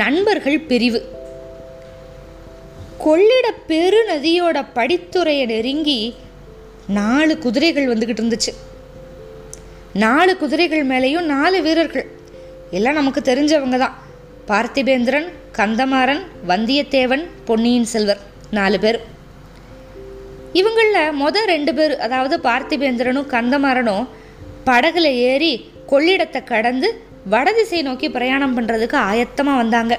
நண்பர்கள் பிரிவு. கொள்ளிட பெருநதியோட படித்துறையை நெருங்கி நாலு குதிரைகள் வந்துக்கிட்டு இருந்துச்சு. நாலு குதிரைகள் மேலேயும் நாலு வீரர்கள். எல்லாம் நமக்கு தெரிஞ்சவங்க தான். பார்த்திபேந்திரன் கந்தமாறன் வந்தியத்தேவன் பொன்னியின் செல்வர் நாலு பேர். இவங்களில் மொதல் ரெண்டு பேர் அதாவது பார்த்திபேந்திரனும் கந்தமாறனும் படகுல ஏறி கொள்ளிடத்தை கடந்து வடதிசை நோக்கி பிரயாணம் பண்ணுறதுக்கு ஆயத்தமாக வந்தாங்க.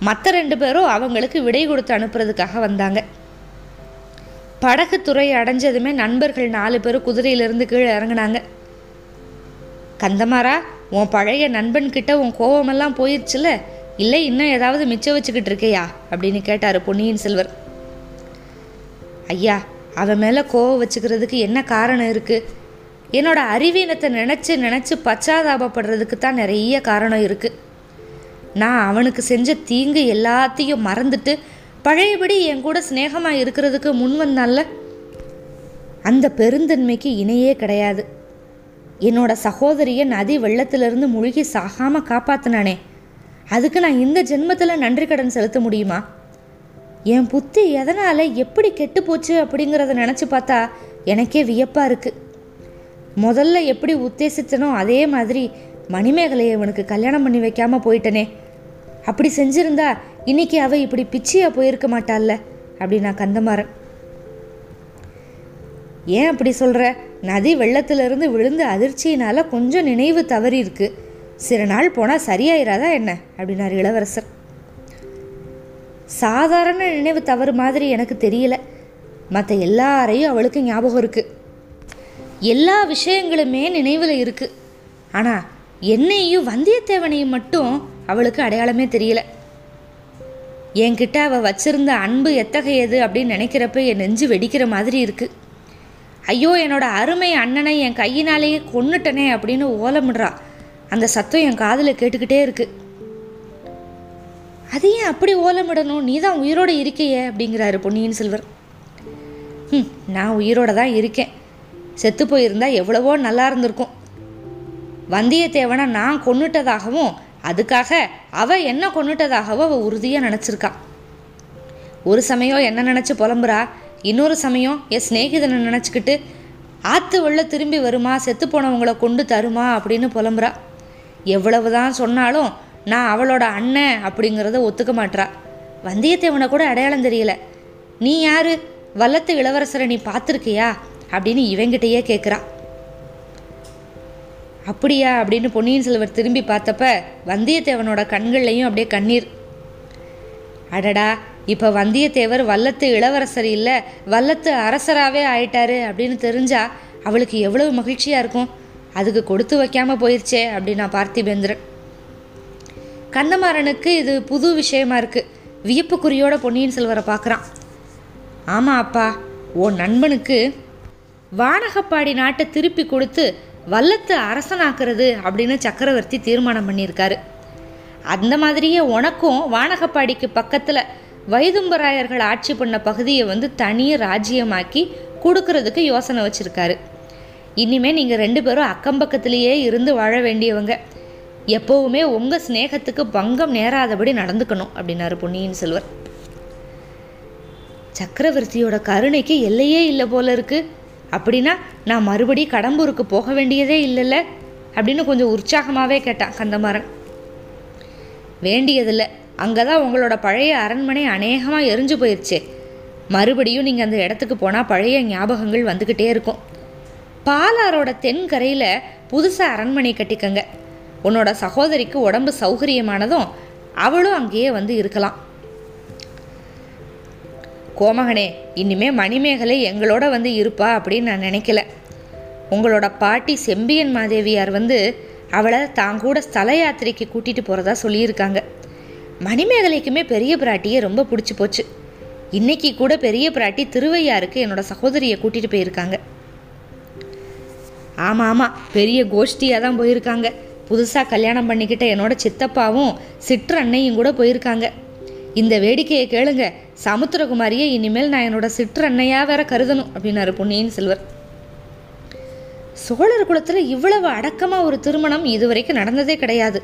மற்ற ரெண்டு பேரும் அவங்களுக்கு விடை கொடுத்து அனுப்புறதுக்காக வந்தாங்க. படகு துறை அடைஞ்சதுமே நண்பர்கள் நாலு பேரும் குதிரையிலிருந்து கீழே இறங்குனாங்க. கந்தமாரா உன் பழைய நண்பன் கிட்ட உன் கோவமெல்லாம் போயிடுச்சுல இல்லை இன்னும் ஏதாவது மிச்சம் வச்சுக்கிட்டு இருக்கையா? அப்படின்னு கேட்டார் பொன்னியின் செல்வர். ஐயா அவன் மேலே கோவம் வச்சுக்கிறதுக்கு என்ன காரணம் இருக்குது என்னோட அறிவீனத்தை நினச்சி நினச்சி பச்சாதாபப்படுறதுக்கு தான் நிறைய காரணம் இருக்குது நான் அவனுக்கு செஞ்ச தீங்கு எல்லாத்தையும் மறந்துட்டு பழையபடி என் கூட சிநேகமாக இருக்கிறதுக்கு முன் வந்தால அந்த பெருந்தன்மைக்கு இணையே கிடையாது. என்னோட சகோதரியை நதி வெள்ளத்திலிருந்து முழுகி சாகாமல் காப்பாத்தினானே. அதுக்கு நான் இந்த ஜென்மத்தில் நன்றி கடன் செலுத்த முடியுமா? என் புத்தி எதனால் எப்படி கெட்டு போச்சு அப்படிங்கிறத நினச்சி பார்த்தா எனக்கே வியப்பாக இருக்குது முதல்ல எப்படி உத்தேசித்தனோ அதே மாதிரி மணிமேகலையை அவனுக்கு கல்யாணம் பண்ணி வைக்காம போயிட்டனே. அப்படி செஞ்சிருந்தா இன்னைக்கு அவ இப்படி பிச்சியா போயிருக்க மாட்டாள்ல அப்படின்னா கந்தமாறன். ஏன் அப்படி சொல்ற? நதி வெள்ளத்திலிருந்து விழுந்த அதிர்ச்சியினால கொஞ்சம் நினைவு தவறி இருக்கு. சில நாள் போனால் சரியாயிராதா என்ன? அப்படின்னார் இளவரசர். சாதாரண நினைவு தவறு மாதிரி எனக்கு தெரியல. மற்ற எல்லாரையும் அவளுக்கு ஞாபகம் இருக்குது எல்லா விஷயங்களுமே நினைவில் இருக்குது ஆனால் என்னையும் வந்தியத்தேவனையும் மட்டும் அவளுக்கு அடையாளமே தெரியல. என்கிட்ட அவள் வச்சிருந்த அன்பு எத்தகையது அப்படின்னு நினைக்கிறப்ப என் நெஞ்சு வெடிக்கிற மாதிரி இருக்குது ஐயோ என்னோட அருமை அண்ணனை என் கையினாலேயே கொன்னுட்டனே அப்படின்னு ஓலமிடுறா. அந்த சத்தம் என் காதில் கேட்டுக்கிட்டே இருக்குது அது ஏன் அப்படி ஓலமிடணும்? நீ தான் உயிரோடு இருக்கையே அப்படிங்கிறாரு பொன்னியின் செல்வர். ம் நான் உயிரோட தான் இருக்கேன். செத்து போயிருந்தா எவ்வளவோ நல்லா இருந்திருக்கும். வந்தியத்தேவனை நான் கொன்னுட்டதாகவும் அதுக்காக அவ என்ன கொன்னுட்டதாகவும் அவ உறுதியாக நினச்சிருக்கா. ஒரு சமயம் என்ன நினச்சி புலம்புறா இன்னொரு சமயம் என் சிநேகிதனை நினச்சிக்கிட்டு ஆற்று வெள்ள திரும்பி வருமா செத்து போனவங்களை கொண்டு தருமா? அப்படின்னு புலம்புறா. எவ்வளவுதான் சொன்னாலும் நான் அவளோட அண்ணன் அப்படிங்கிறத ஒத்துக்க மாட்றா. வந்தியத்தேவனை கூட அடையாளம் தெரியல. நீ யாரு? வல்லத்து இளவரசரை நீ பார்த்துருக்கியா? அப்படின்னு இவங்கிட்டயே கேட்குறா அப்படியா? அப்படின்னு பொன்னியின் செல்வர் திரும்பி பார்த்தப்ப வந்தியத்தேவனோட கண்கள்லையும் அப்படியே கண்ணீர். அடடா இப்போ வந்தியத்தேவர் வல்லத்து இளவரசர் இல்லை வல்லத்து அரசராகவே ஆயிட்டாரு அப்படின்னு தெரிஞ்சா அவளுக்கு எவ்வளவு மகிழ்ச்சியாக இருக்கும். அதுக்கு கொடுத்து வைக்காம போயிடுச்சே அப்படின்னா பார்த்திபேந்திரன். கண்ணமாறனுக்கு இது புது விஷயமா இருக்கு. வியப்புக்குறியோட பொன்னியின் செல்வரை பார்க்குறான் ஆமாம் அப்பா உன் நண்பனுக்கு வானகப்பாடி நாட்டை திருப்பி கொடுத்து வல்லத்து அரசனாக்குறது அப்படின்னு சக்கரவர்த்தி தீர்மானம் பண்ணியிருக்காரு. அந்த மாதிரியே உனக்கும் வானகப்பாடிக்கு பக்கத்தில் வைதும்பராயர்கள் ஆட்சி பண்ண பகுதியை வந்து தனி ராஜ்யமாக்கி கொடுக்கறதுக்கு யோசனை வச்சுருக்காரு. இனிமேல் நீங்கள் ரெண்டு பேரும் அக்கம் பக்கத்துலேயே இருந்து வாழ வேண்டியவங்க. எப்போவுமே உங்கள் சிநேகத்துக்கு பங்கம் நேராதபடி நடந்துக்கணும் அப்படின்னாரு பொன்னியின் செல்வர். சக்கரவர்த்தியோட கருணைக்கு எல்லையே இல்லை போல இருக்குது அப்படின்னா நான் மறுபடி கடம்பூருக்கு போக வேண்டியதே இல்லைல்ல? அப்படின்னு கொஞ்சம் உற்சாகமாகவே கேட்டான் கந்தமாறன். வேண்டியதில்லை. அங்கே தான் உங்களோட பழைய அரண்மனை அநேகமாக எரிஞ்சு போயிடுச்சே மறுபடியும் நீங்கள் அந்த இடத்துக்கு போனால் பழைய ஞாபகங்கள் வந்துக்கிட்டே இருக்கும். பாலாரோட தென்கரையில் புதுசாக அரண்மனை கட்டிக்கங்க. உன்னோட சகோதரிக்கு உடம்பு சௌகரியமானதும் அவளும் அங்கேயே வந்து இருக்கலாம். கோமகனே இனிமே மணிமேகலை எங்களோட வந்து இருப்பா அப்படின்னு நான் நினைக்கல. உங்களோட பாட்டி செம்பியன் மாதேவியார் வந்து அவளை தான் கூட ஸ்தல யாத்திரைக்கு கூட்டிகிட்டு போகிறதா சொல்லியிருக்காங்க. மணிமேகலைக்குமே பெரிய பிராட்டியை ரொம்ப பிடிச்சி போச்சு. இன்னைக்கு கூட பெரிய பிராட்டி திருவையாருக்கு என்னோட சகோதரியை கூட்டிகிட்டு போயிருக்காங்க. ஆமாம் ஆமாம் பெரிய கோஷ்டியாக தான் போயிருக்காங்க. புதுசாக கல்யாணம் பண்ணிக்கிட்ட என்னோட சித்தப்பாவும் சிற்றன்னையும் கூட போயிருக்காங்க. இந்த வேடிக்கையை கேளுங்க. சமுத்திரகுமாரியை இனிமேல் நான் என்னோட சிற்றன்னையாக வேற கருதணும் அப்படின்னாரு பொன்னியின் செல்வர். சோழர் குலத்தில் இவ்வளவு அடக்கமாக ஒரு திருமணம் இதுவரைக்கும் நடந்ததே கிடையாது.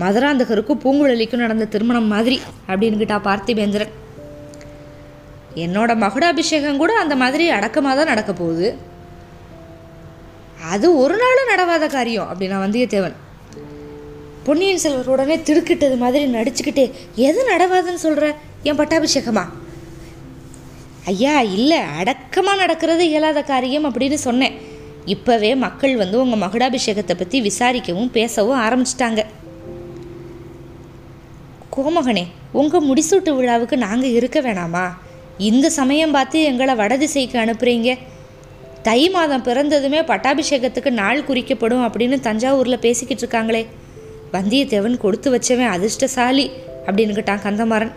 மதுராந்தகருக்கும் பூங்குழலிக்கும் நடந்த திருமணம் மாதிரி அப்படின்னுக்கிட்டா பார்த்திபேந்திரன். என்னோட மகுடாபிஷேகம் கூட அந்த மாதிரி அடக்கமாக தான் நடக்க போகுது. அது ஒரு நாளும் நடவாத காரியம் அப்படின்னா வந்தியத்தேவன். பொன்னியின் செல்வர் உடனே திடுக்கிட்டது மாதிரி நடிச்சுக்கிட்டே எது நடவாதுன்னு சொல்கிற என் பட்டாபிஷேகமா? ஐயா இல்லை அடக்கமாக நடக்கிறது இயலாத காரியம் அப்படின்னு சொன்னேன். இப்போவே மக்கள் வந்து உங்கள் மகுடாபிஷேகத்தை பற்றி விசாரிக்கவும் பேசவும் ஆரம்பிச்சிட்டாங்க. கோமகனே உங்கள் முடிசூட்டு விழாவுக்கு நாங்கள் இருக்க வேணாமா? இந்த சமயம் பார்த்து எங்களை வடதிசைக்கு அனுப்புகிறீங்க தை மாதம் பிறந்ததுமே பட்டாபிஷேகத்துக்கு நாள் குறிக்கப்படும் அப்படின்னு தஞ்சாவூரில் பேசிக்கிட்டு இருக்காங்களே. வந்தியத்தேவன் கொடுத்து வச்சவன் அதிர்ஷ்டசாலி அப்படின்னுக்கிட்டான் கந்தமாறன்.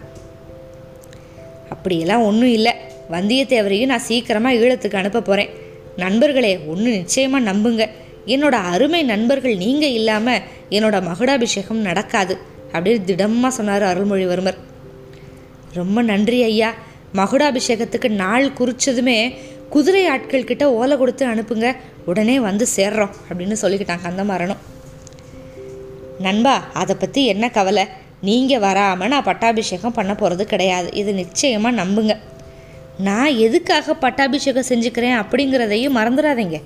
அப்படியெல்லாம் ஒன்றும் இல்லை. வந்தியத்தேவரையும் நான் சீக்கிரமாக ஈழத்துக்கு அனுப்ப போகிறேன் நண்பர்களே ஒன்று நிச்சயமாக நம்புங்க. என்னோட அருமை நண்பர்கள் நீங்கள் இல்லாமல் என்னோட மகுடாபிஷேகம் நடக்காது அப்படின்னு திடமாக சொன்னார் அருள்மொழிவர்மர். ரொம்ப நன்றி ஐயா. மகுடாபிஷேகத்துக்கு நாள் குறிச்சதுமே குதிரை ஆட்கள் கிட்ட ஓலை கொடுத்து அனுப்புங்க. உடனே வந்து சேர்றோம் அப்படின்னு சொல்லிக்கிட்டான் கந்தமாறனும் நண்பா அதை பற்றி என்ன கவலை? நீங்கள் வராமல் நான் பட்டாபிஷேகம் பண்ண போகிறது கிடையாது. இது நிச்சயமாக நம்புங்க. நான் எதுக்காக பட்டாபிஷேகம் செஞ்சுக்கிறேன் அப்படிங்கிறதையும் மறந்துடாதீங்க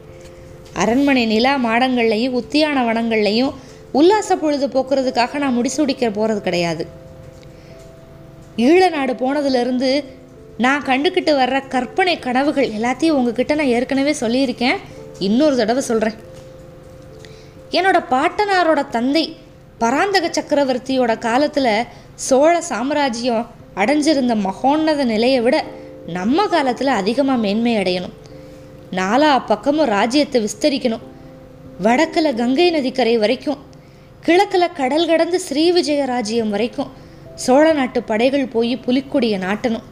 அரண்மனை நிலா மாடங்கள்லையும் உத்தியான வனங்கள்லையும் உல்லாச பொழுது போக்குறதுக்காக நான் முடிசூடிக்க போகிறது கிடையாது. ஈழ நாடு போனதுலேருந்து நான் கண்டுக்கிட்டு வர்ற கற்பனை கனவுகள் எல்லாத்தையும் உங்ககிட்ட நான் ஏற்கனவே சொல்லியிருக்கேன். இன்னொரு தடவை சொல்கிறேன் என்னோட பாட்டனாரோட தந்தை பராந்தக சக்கரவர்த்தியோட காலத்தில் சோழ சாம்ராஜ்யம் அடைஞ்சிருந்த மகோன்னத நிலையை விட நம்ம காலத்தில் அதிகமாக மேன்மை அடையணும். நாலா பக்கமும் ராஜ்யத்தை விஸ்தரிக்கணும். வடக்கில் கங்கை நதிக்கரை வரைக்கும் கிழக்கில் கடல் கடந்து ஸ்ரீவிஜய ராஜ்யம் வரைக்கும் சோழ நாட்டு படைகள் போய் புலிக்கொடியை நாட்டணும்.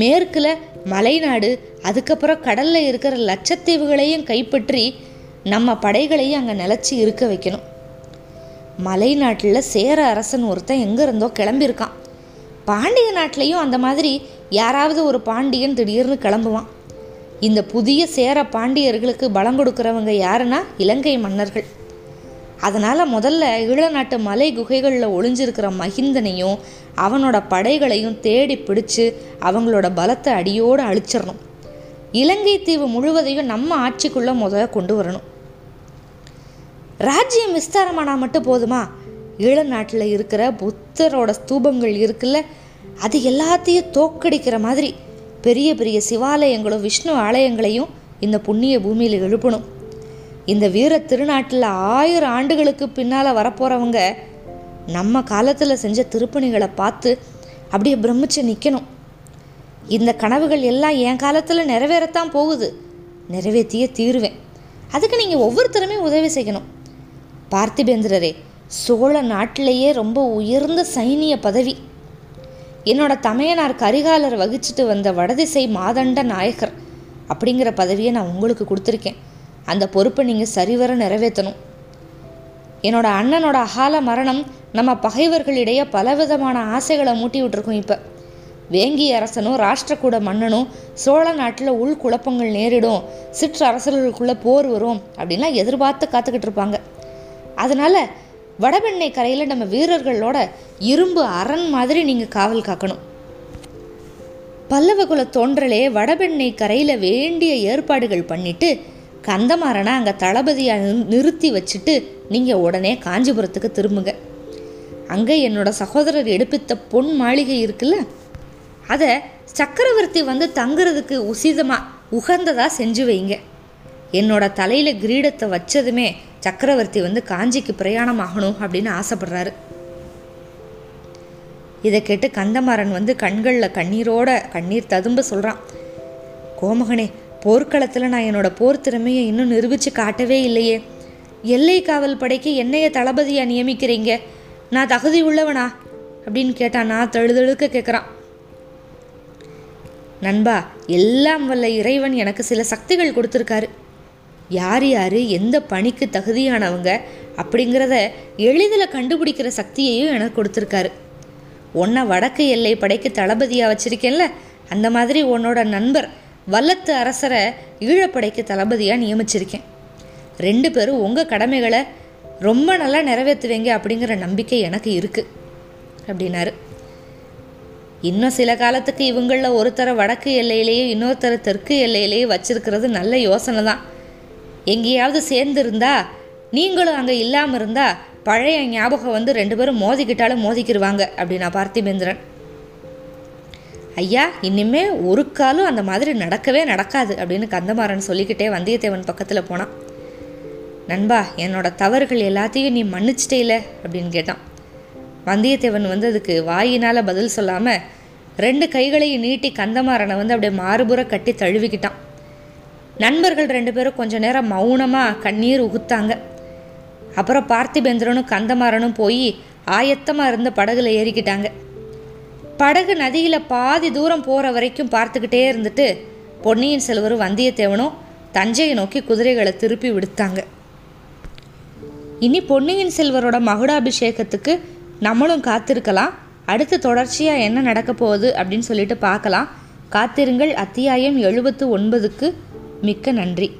மேற்கில் மலைநாடு அதுக்கப்புறம் கடலில் இருக்கிற லட்சத்தீவுகளையும் கைப்பற்றி நம்ம படைகளையும் அங்கே நிலச்சி இருக்க வைக்கணும். மலை நாட்டில் சேர அரசன் ஒருத்தன் எங்கே இருந்தோ கிளம்பியிருக்கான். பாண்டிய நாட்டிலையும் அந்த மாதிரி யாராவது ஒரு பாண்டியன் திடீர்னு கிளம்புவான். இந்த புதிய சேர பாண்டியர்களுக்கு பலம் கொடுக்குறவங்க யாருன்னா இலங்கை மன்னர்கள். அதனால் முதல்ல ஈழநாட்டு மலை குகைகளில் ஒளிஞ்சிருக்கிற மகிந்தனையும் அவனோட படைகளையும் தேடி பிடிச்சு அவங்களோட பலத்தை அடியோடு அழிச்சிடணும் இலங்கை தீவு முழுவதையும் நம்ம ஆட்சிக்குள்ளே முதல்ல கொண்டு வரணும். ராஜ்யம் விஸ்தாரமானால் மட்டும் போதுமா? ஈழநாட்டில் இருக்கிற புத்தரோட ஸ்தூபங்கள் இருக்குல்ல அது எல்லாத்தையும் தோக்கடிக்கிற மாதிரி பெரிய பெரிய சிவாலயங்களும் விஷ்ணு ஆலயங்களையும் இந்த புண்ணிய பூமியில் எழுப்பணும். இந்த வீர திருநாட்டில் ஆயிரம் ஆண்டுகளுக்கு பின்னால் வரப்போகிறவங்க நம்ம காலத்தில் செஞ்ச திருப்பணிகளை பார்த்து அப்படியே பிரமிச்சு நிற்கணும் இந்த கனவுகள் எல்லாம் என் காலத்தில் நிறைவேறத்தான் போகுது. நிறைவேற்றியே தீருவேன். அதுக்கு நீங்கள் ஒவ்வொருத்தருமே உதவி செய்யணும். பார்த்திபேந்திரரே சோழ நாட்டிலேயே ரொம்ப உயர்ந்த சைனிய பதவி. என்னோட தமையனார் கரிகாலர் வகிச்சுட்டு வந்த வடதிசை மாதண்ட நாயகர் அப்படிங்கிற பதவியை நான் உங்களுக்கு கொடுத்துருக்கேன். அந்த பொறுப்பை நீங்கள் சரிவர நிறைவேற்றணும். என்னோட அண்ணனோட அகால மரணம் நம்ம பகைவர்களிடையே பலவிதமான ஆசைகளை மூட்டி விட்டுருக்கோம் இப்போ. வேங்கி அரசனும் ராஷ்டிரகூட மன்னனும் சோழ நாட்டில் உள் குழப்பங்கள் நேரிடும். சிற்று அரசர்களுக்குள்ளே போர் வரும் அப்படின்லாம் எதிர்பார்த்து காத்துக்கிட்டு இருப்பாங்க. அதனால் வடபெண்ணை கரையில் நம்ம வீரர்களோட இரும்பு அரண் மாதிரி நீங்கள் காவல் காக்கணும். பல்லவகுல தோன்றலே வடபெண்ணை கரையில் வேண்டிய ஏற்பாடுகள் பண்ணிட்டு கந்தமாறனை அங்கே தளபதியாக நிறுத்தி வச்சுட்டு நீங்கள் உடனே காஞ்சிபுரத்துக்கு திரும்புங்க. அங்கே என்னோட சகோதரர் எடுப்பித்த பொன் மாளிகை இருக்குல்ல அதை சக்கரவர்த்தி வந்து தங்குறதுக்கு உசிதமாக உகந்ததாக செஞ்சு வைங்க. என்னோட தலையில் கிரீடத்தை வச்சதுமே சக்கரவர்த்தி வந்து காஞ்சிக்கு பிரயாணம் ஆகணும் அப்படின்னு ஆசைப்படுறாரு. இதை கேட்டு கந்தமாறன் வந்து கண்களில் கண்ணீரோட கண்ணீர் ததும்ப சொல்கிறான் கோமகனே போர்க்களத்தில் நான் என்னோட போர் திறமையை இன்னும் நிரூபித்து காட்டவே இல்லையே. எல்லை காவல் படைக்கு என்னைய தளபதியாக நியமிக்கிறீங்க? நான் தகுதி உள்ளவனா? அப்படின்னு கேட்டான். நான் தழுதழுக்க கேட்குறான் நண்பா எல்லாம் வல்ல இறைவன் எனக்கு சில சக்திகள் கொடுத்துருக்காரு. யார் யார் எந்த பணிக்கு தகுதியானவங்க அப்படிங்கிறத எளிதில் கண்டுபிடிக்கிற சக்தியையும் எனக்கு கொடுத்துருக்காரு. உன்னை வடக்கு எல்லை படைக்கு தளபதியாக வச்சிருக்கேன்ல அந்த மாதிரி உன்னோட நண்பர் வல்லத்து அரசரை ஈழப்படைக்கு தளபதியாக நியமிச்சிருக்கேன். ரெண்டு பேரும் உங்கள் கடமைகளை ரொம்ப நல்லா நிறைவேற்றுவீங்க அப்படிங்கிற நம்பிக்கை எனக்கு இருக்குது அப்படின்னாரு. இன்னும் சில காலத்துக்கு இவங்களில் ஒருத்தரை வடக்கு எல்லையிலேயே இன்னொருத்தரை தெற்கு எல்லையிலேயே வச்சிருக்கிறது நல்ல யோசனை தான் எங்கேயாவது சேர்ந்துருந்தா நீங்களும் அங்கே இல்லாமல் இருந்தா பழைய ஞாபகம் வந்து ரெண்டு பேரும் மோதிக்கிட்டாலும் மோதிக்கிருவாங்க அப்படின்னா பார்த்திபேந்திரன். ஐயா இனிமே ஒரு காலும் அந்த மாதிரி நடக்கவே நடக்காது அப்படின்னு கந்தமாறன் சொல்லிக்கிட்டே வந்தியத்தேவன் பக்கத்தில் போனான். நண்பா என்னோட தவறுகள் எல்லாத்தையும் நீ மன்னிச்சிட்டே இல்லை அப்படின்னு கேட்டான். வந்தியத்தேவன் வந்து அதுக்கு வாயினால் பதில் சொல்லாமல் ரெண்டு கைகளையும் நீட்டி கந்தமாறனை வந்து அப்படியே மாறுபுற கட்டி தழுவிக்கிட்டான். நண்பர்கள் ரெண்டு பேரும் கொஞ்ச நேரம் மௌனமாக கண்ணீர் உகுத்தாங்க. அப்புறம் பார்த்திபேந்திரனும் கந்தமாறனும் போய் ஆயத்தமாக இருந்த படகுல ஏறிக்கிட்டாங்க. படகு நதியில் பாதி தூரம் போகிற வரைக்கும் பார்த்துக்கிட்டே இருந்துட்டு பொன்னியின் செல்வரும் வந்தியத்தேவனும் தஞ்சையை நோக்கி குதிரைகளை திருப்பி விடுத்தாங்க. இனி பொன்னியின் செல்வரோட மகுடாபிஷேகத்துக்கு நம்மளும் காத்திருக்கலாம். அடுத்து தொடர்ச்சியாக என்ன நடக்க போகுது அப்படின்னு சொல்லிட்டு பார்க்கலாம். காத்திருங்கள். அத்தியாயம் எழுபத்து ஒன்பதுக்கு மிக்க நன்றி.